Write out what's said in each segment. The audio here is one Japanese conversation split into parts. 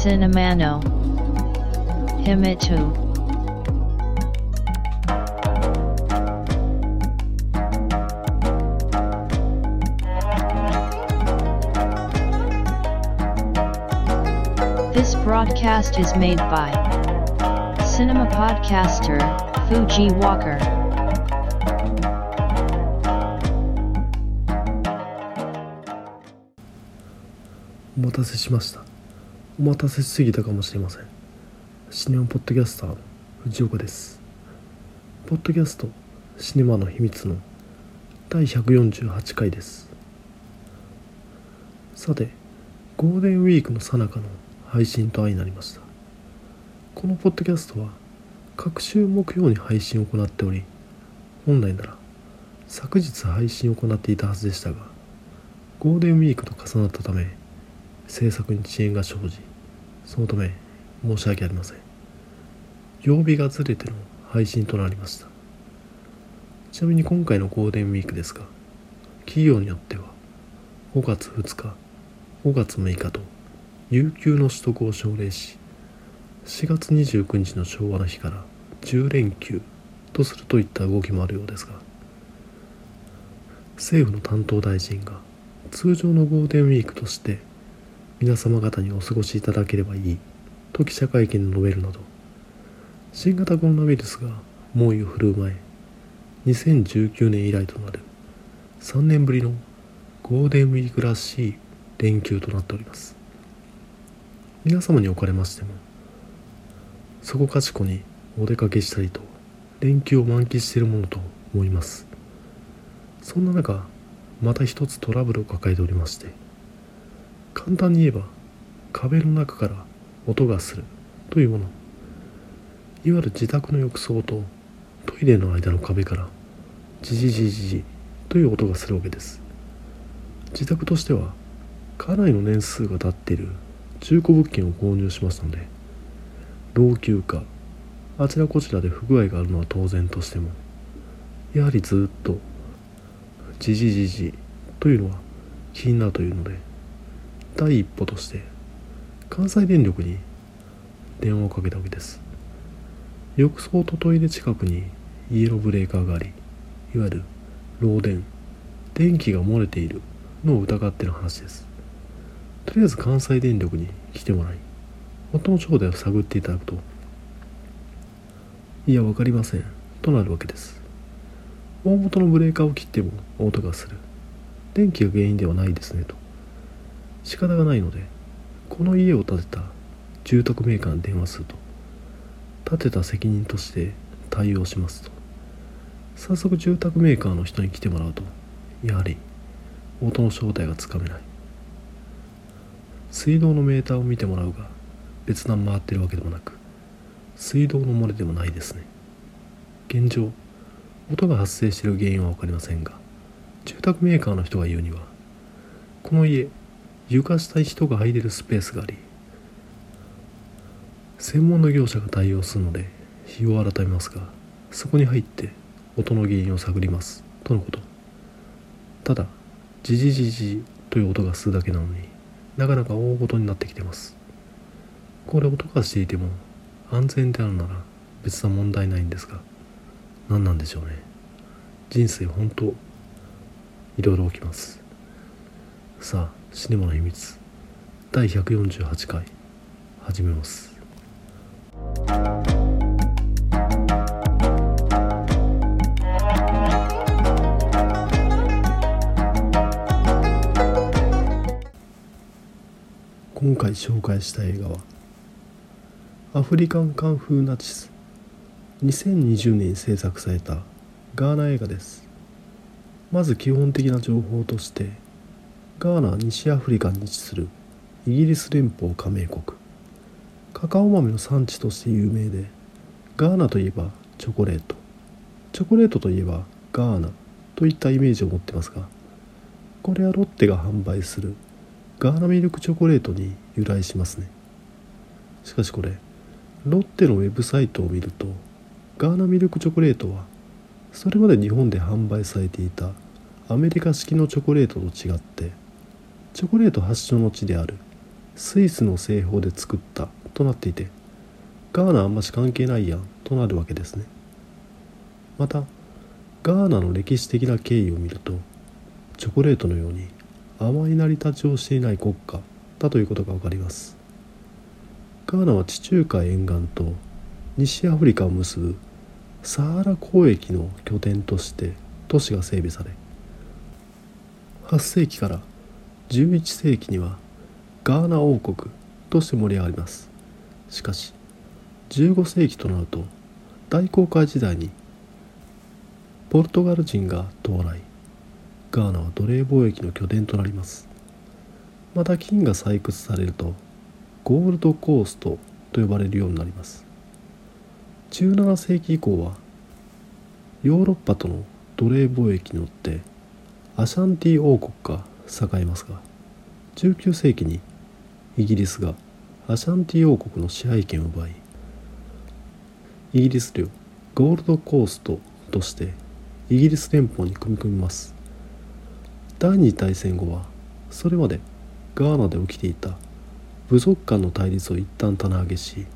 Cinnamano Himitu This broadcast is made by Cinema Podcaster Fuji Walker. お待たせしました お待たせしすぎたかもしれません。シネマポッドキャスターの藤岡です。ポッドキャストシネマの秘密の第148回です。さてゴールデンウィークの最中の配信と相なりました。このポッドキャストは各週木曜に配信を行っており本来なら昨日配信を行っていたはずでしたがゴールデンウィークと重なったため制作に遅延が生じそのため申し訳ありません。曜日がずれての配信となりました。ちなみに今回のゴールデンウィークですが企業によっては5月2日5月6日と有給の取得を奨励し4月29日の昭和の日から10連休とするといった動きもあるようですが政府の担当大臣が通常のゴールデンウィークとして皆様方にお過ごしいただければいい。と記者会見で述べるなど。新型コロナウイルスが猛威を振るう前2019年以来となる3年ぶりのゴールデンウィークらしい連休となっております。皆様におかれましてもそこかしこにお出かけしたりと連休を満喫しているものと思います。そんな中また一つトラブルを抱えておりまして簡単に言えば壁の中から音がするというもの。いわゆる自宅の浴槽とトイレの間の壁からジジジジジという音がするわけです。自宅としてはかなりの年数が経っている中古物件を購入しましたので老朽化あちらこちらで不具合があるのは当然としてもやはりずっとジジジジというのは気になるというので第一歩として関西電力に電話をかけたわけです。浴槽とトイレ近くにイエローブレーカーがありいわゆる漏電電気が漏れているのを疑っての話です。とりあえず関西電力に来てもらい元の正体を探っていただくといや分かりませんとなるわけです。大元のブレーカーを切っても音がする。電気が原因ではないですねと。仕方がないのでこの家を建てた住宅メーカーに電話すると建てた責任として対応しますと。早速住宅メーカーの人に来てもらうとやはり音の正体がつかめない。水道のメーターを見てもらうが別段回ってるわけでもなく水道の漏れでもないですね。現状音が発生している原因は分かりませんが住宅メーカーの人が言うにはこの家床下に人が入れるスペースがあり専門の業者が対応するので日を改めますがそこに入って音の原因を探りますとのこと。ただジジジジという音がするだけなのになかなか大事になってきてます。これ音がしていても安全であるなら別な問題ないんですが何なんでしょうね。人生本当いろいろ起きます。さあシネマの秘密。第148回。始めます。今回紹介した映画はアフリカンカンフーナチス。2020年に制作されたガーナ映画です。まず基本的な情報としてガーナ西アフリカに位置するイギリス連邦加盟国。カカオ豆の産地として有名でガーナといえばチョコレート。チョコレートといえばガーナといったイメージを持ってますがこれはロッテが販売するガーナミルクチョコレートに由来しますね。しかしこれロッテのウェブサイトを見るとガーナミルクチョコレートはそれまで日本で販売されていたアメリカ式のチョコレートと違ってチョコレート発祥の地であるスイスの製法で作ったとなっていてガーナあんまし関係ないやんとなるわけですね。またガーナの歴史的な経緯を見るとチョコレートのように甘い成り立ちをしていない国家だということが分かります。ガーナは地中海沿岸と西アフリカを結ぶサハラ交易の拠点として都市が整備され8世紀から11世紀にはガーナ王国として盛り上がります。しかし15世紀となると大航海時代にポルトガル人が到来。ガーナは奴隷貿易の拠点となります。また金が採掘されるとゴールドコーストと呼ばれるようになります。17世紀以降はヨーロッパとの奴隷貿易によってアシャンティ王国が栄えますが19世紀にイギリスがアシャンティ王国の支配権を奪いイギリス領ゴールドコーストとしてイギリス連邦に組み込みます。第二次大戦後はそれまでガーナで起きていた部族間の対立を一旦棚上げし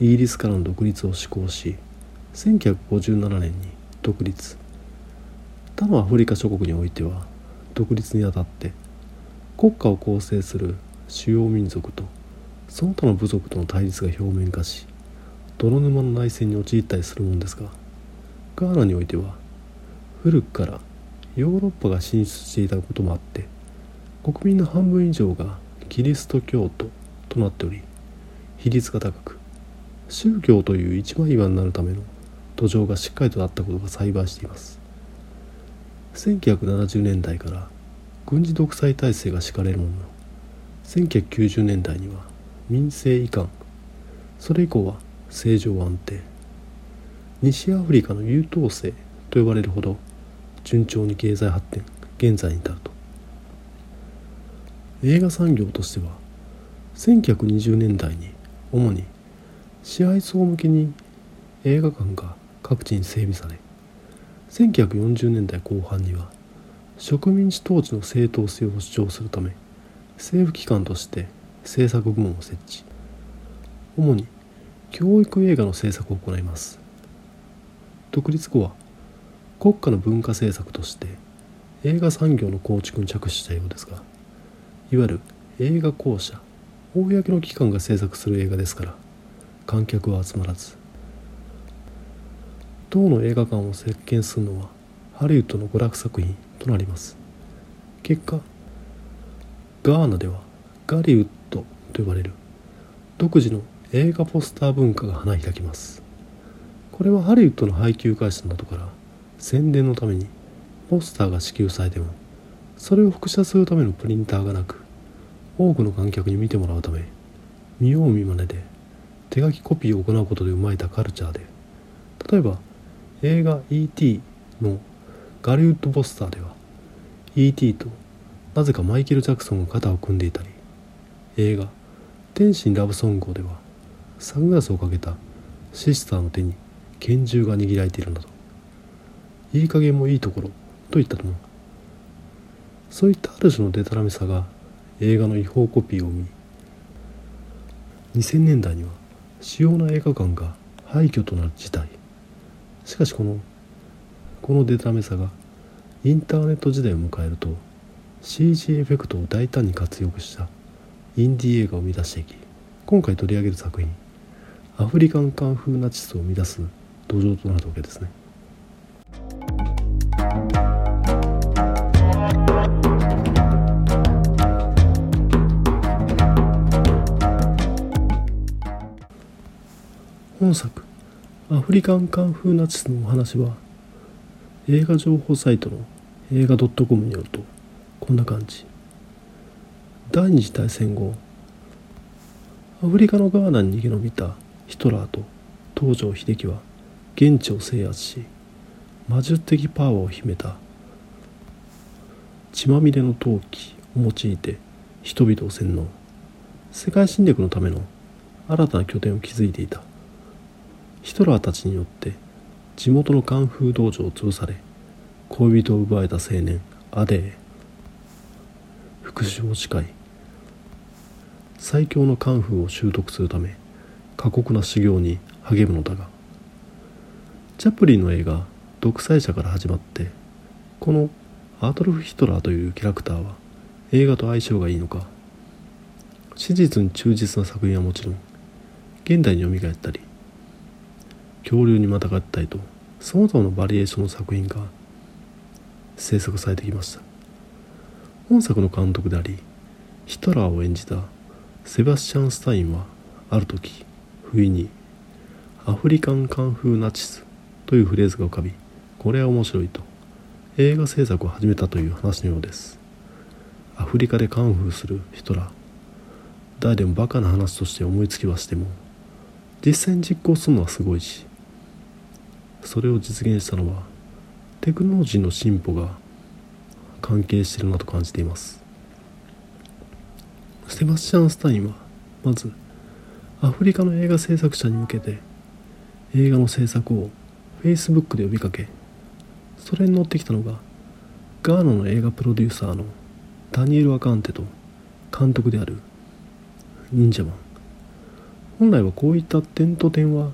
イギリスからの独立を施行し1957年に独立。他のアフリカ諸国においては独立にあたって国家を構成する主要民族とその他の部族との対立が表面化し泥沼の内戦に陥ったりするものですがガーナにおいては古くからヨーロッパが進出していたこともあって国民の半分以上がキリスト教徒となっており比率が高く宗教という一枚岩になるための土壌がしっかりとあったことが幸いしています。1970年代から軍事独裁体制が敷かれるものの。1990年代には民政移管。それ以降は政情安定。西アフリカの優等生と呼ばれるほど順調に経済発展現在に至ると。映画産業としては1920年代に主に支配層向けに映画館が各地に整備され1940年代後半には植民地統治の正当性を主張するため政府機関として制作部門を設置。主に教育映画の制作を行います。独立後は国家の文化政策として映画産業の構築に着手したようですがいわゆる映画公社公の機関が制作する映画ですから観客は集まらず当の映画館を席巻するのはハリウッドの娯楽作品となります。結果ガーナではガリウッドと呼ばれる独自の映画ポスター文化が花開きます。これはハリウッドの配給会社などから宣伝のためにポスターが支給されてもそれを複写するためのプリンターがなく多くの観客に見てもらうため見よう見まねで手書きコピーを行うことで生まれたカルチャーで例えば映画 E.T. のガリウッドポスターでは E.T. となぜかマイケル・ジャクソンが肩を組んでいたり映画「天心ラブソング」ではサングラスをかけたシスターの手に拳銃が握られているなどいい加減もいいところといったともそういったある種のデタラメさが映画の違法コピーを見2000年代には主要な映画館が廃墟となる事態しかしこのこのデタメさがインターネット時代を迎えると CG エフェクトを大胆に活用したインディー映画を生み出していき今回取り上げる作品アフリカンカンフーナチスを生み出す土壌となるわけですね。本作アフリカンカンフーナチスのお話は映画情報サイトの映画 .com によるとこんな感じ。第二次大戦後アフリカのガーナに逃げ延びたヒトラーと東条英機は現地を制圧し魔術的パワーを秘めた。血まみれの陶器を用いて人々を洗脳。世界侵略のための新たな拠点を築いていた。ヒトラーたちによって地元のカンフー道場を潰され恋人を奪われた青年アデー復讐を誓い最強のカンフーを習得するため過酷な修行に励むのだがチャプリンの映画「独裁者」から始まってこのアドルフ・ヒトラーというキャラクターは映画と相性がいいのか史実に忠実な作品はもちろん現代によみがえったり恐竜にまたがったりとさまざまなバリエーションの作品が制作されてきました。本作の監督でありヒトラーを演じたセバスチャン・スタインはある時不意にアフリカンカンフーナチスというフレーズが浮かびこれは面白いと映画制作を始めたという話のようです。アフリカでカンフーするヒトラー誰でもバカな話として思いつきはしても実際に実行するのはすごいしそれを実現したのはテクノロジーの進歩が関係しているなと感じています。セバスチャン・スタインはまずアフリカの映画制作者に向けて映画の制作を Facebook で呼びかけそれに乗ってきたのがガーナの映画プロデューサーのダニエル・アカンテと監督である忍者マン。本来はこういった点と点は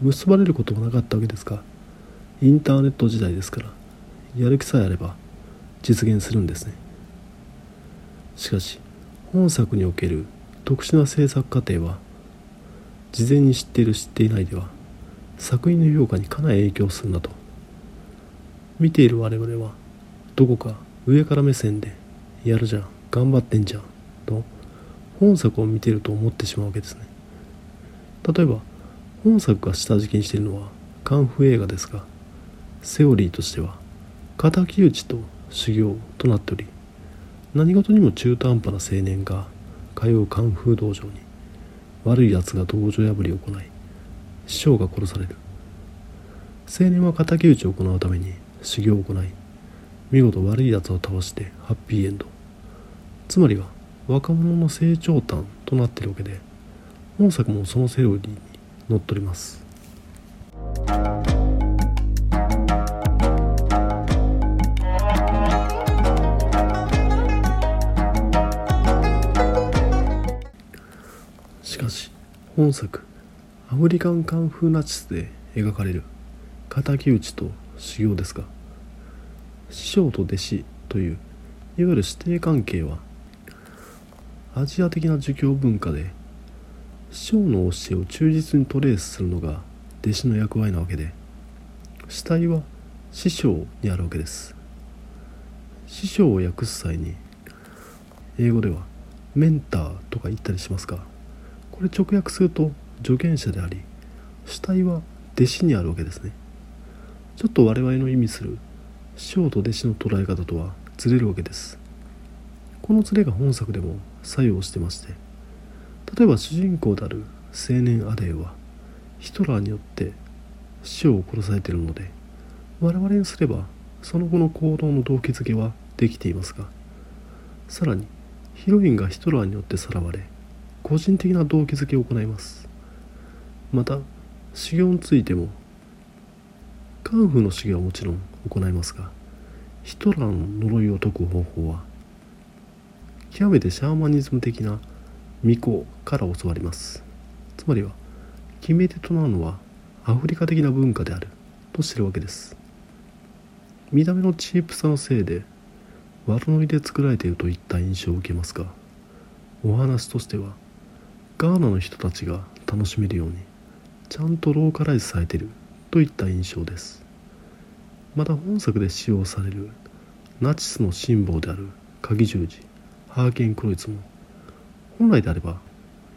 結ばれることがなかったわけですがインターネット時代ですから。やる気さえあれば実現するんですね。しかし本作における特殊な制作過程は事前に知っている知っていないでは作品の評価にかなり影響するなと。見ている我々はどこか上から目線でやるじゃん頑張ってんじゃんと本作を見ていると思ってしまうわけですね。例えば本作が下敷きにしているのはカンフー映画ですがセオリーとしては。敵討ちと修行となっており何事にも中途半端な青年が通うカンフー道場に悪い奴が道場破りを行い師匠が殺される。青年は敵討ちを行うために修行を行い見事悪い奴を倒してハッピーエンド。つまりは若者の成長譚となっているわけで本作もそのセオリーにのっとります。しかし本作アフリカンカンフーナチスで描かれる敵討ちと修行ですが師匠と弟子といういわゆる師弟関係はアジア的な儒教文化で師匠の教えを忠実にトレースするのが弟子の役割なわけで主体は師匠にあるわけです。師匠を訳す際に英語ではメンターとか言ったりしますがこれ直訳すると助言者であり主体は弟子にあるわけですね。ちょっと我々の意味する師匠と弟子の捉え方とはずれるわけです。このズレが本作でも作用してまして例えば主人公である青年アデーはヒトラーによって師匠を殺されているので我々にすればその後の行動の動機づけはできていますがさらにヒロインがヒトラーによってさらわれ個人的な動機づけを行います。また修行についてもカンフーの修行はもちろん行いますがヒトラーの呪いを解く方法は極めてシャーマニズム的な巫女から教わります。つまりは決め手となるのはアフリカ的な文化であるとしてるわけです。見た目のチープさのせいで悪ノリで作られているといった印象を受けますがお話としてはガーナの人たちが楽しめるようにちゃんとローカライズされているといった印象です。また本作で使用されるナチスのシンボルである鍵十字ハーケンクロイツも本来であれば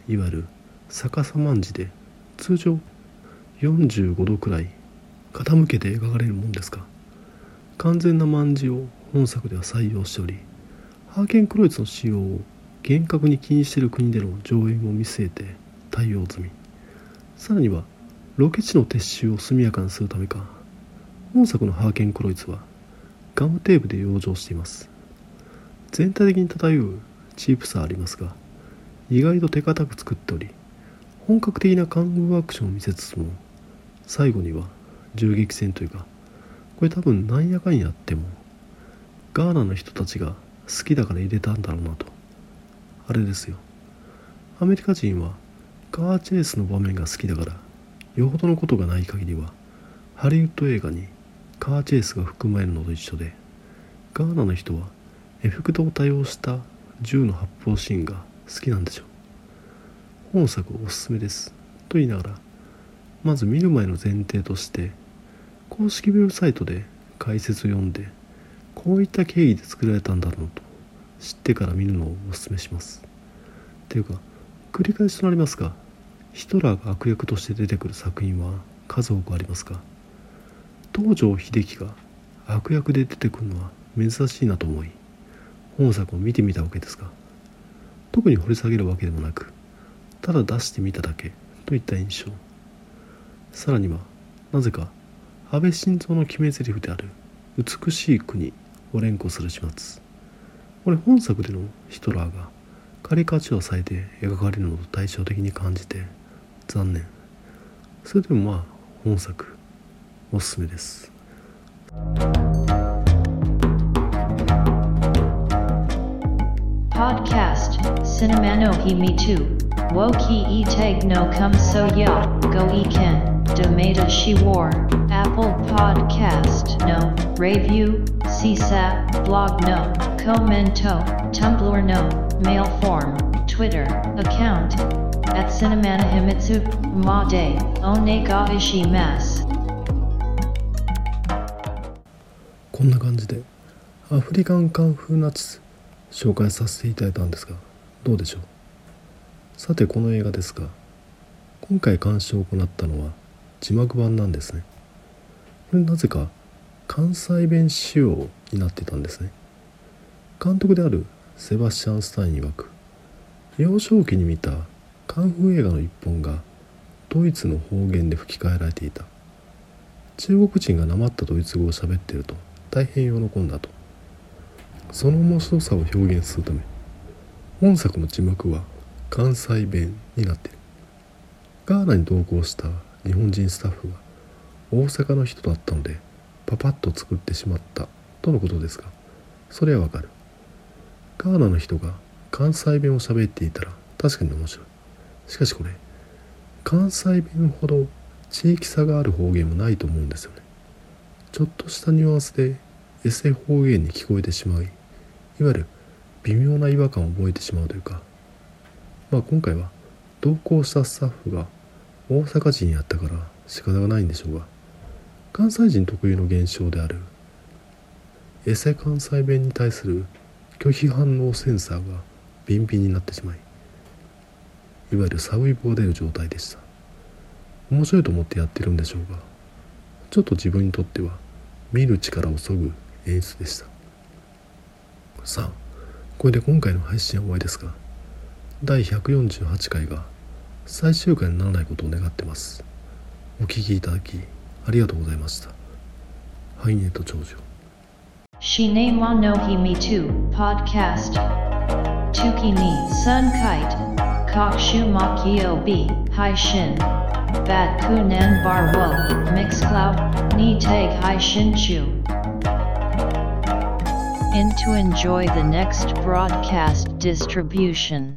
いわゆる逆さまんじで通常45度くらい傾けて描かれるもんですが完全な卍を本作では採用しておりハーケンクロイツの使用を厳格に禁止している国での上演を見据えて対応済み。さらにはロケ地の撤収を速やかにするためか本作のハーケンクロイツはガムテープで養生しています。全体的に漂うチープさありますが意外と手堅く作っており本格的なカングーアクションを見せつつも最後には銃撃戦というかこれ多分なんやかんやってもガーナの人たちが好きだから入れたんだろうなと。あれですよ。アメリカ人はカーチェイスの場面が好きだからよほどのことがない限りはハリウッド映画にカーチェイスが含まれるのと一緒でガーナの人はエフェクトを多用した銃の発砲シーンが好きなんでしょう。本作おすすめです。と言いながらまず見る前の前提として公式ウェブサイトで解説を読んでこういった経緯で作られたんだろうと知ってから見るのをお勧めします。っていうか繰り返しとなりますがヒトラーが悪役として出てくる作品は数多くありますが東條英機が悪役で出てくるのは珍しいなと思い本作を見てみたわけですが特に掘り下げるわけでもなくただ出してみただけといった印象。さらにはなぜか安倍晋三の決め台詞である「美しい国」を連呼する始末。これ本作でのヒトラーがカリカチュアされて描かれるのと対照的に感じて残念。それでもまあ本作おすすめです。Cinemano He Me Too Wo Ki E Tag No Come So Ya Go E Ken Domata She War Apple Podcast No Review CSAP Blog No Commento Tumblr No Mail Form Twitter Account At Cinemana Himitsu Ma De Onega Ishimasu こんな感じでアフリカンカンフーナチス紹介させていただいたんですがどうでしょう さてこの映画ですが今回監視を行ったのは字幕版なんですね。これなぜか関西弁仕様になってたんですね。監督であるセバスチャン・スタイン曰く幼少期に見たカンフー映画の一本がドイツの方言で吹き替えられていた。中国人がなまったドイツ語を喋ってると大変喜んだと。その面白さを表現するため本作の字幕は関西弁になってる。ガーナに同行した日本人スタッフが大阪の人だったのでパパッと作ってしまったとのことですがそれはわかる。ガーナの人が関西弁を喋っていたら確かに面白い。しかしこれ関西弁ほど地域差がある方言もないと思うんですよね。ちょっとしたニュアンスでエセ方言に聞こえてしまいいわゆる微妙な違和感を覚えてしまうというかまあ今回は同行したスタッフが大阪人やったから仕方がないんでしょうが関西人特有の現象であるエセ関西弁に対する拒否反応センサーがビンビンになってしまいいわゆるサウイボが出る状態でした。面白いと思ってやってるんでしょうがちょっと自分にとっては見る力をそぐ演出でした。さあこれで今回の配信は終わりですが第148回が最終回にならないことを願ってます。お聞きいただきありがとうございました。ハイネット長女。シネマノヒミトゥ、ポッドキャスト。トゥキニ、サンカイト、カクシュマキヨビ、ハイシン、バッコネンバーボー、ミックスクラウド、ニテイハイシンチュ。ウ。エン、トゥエンジョイ the ス、ブロー broadcast distribution.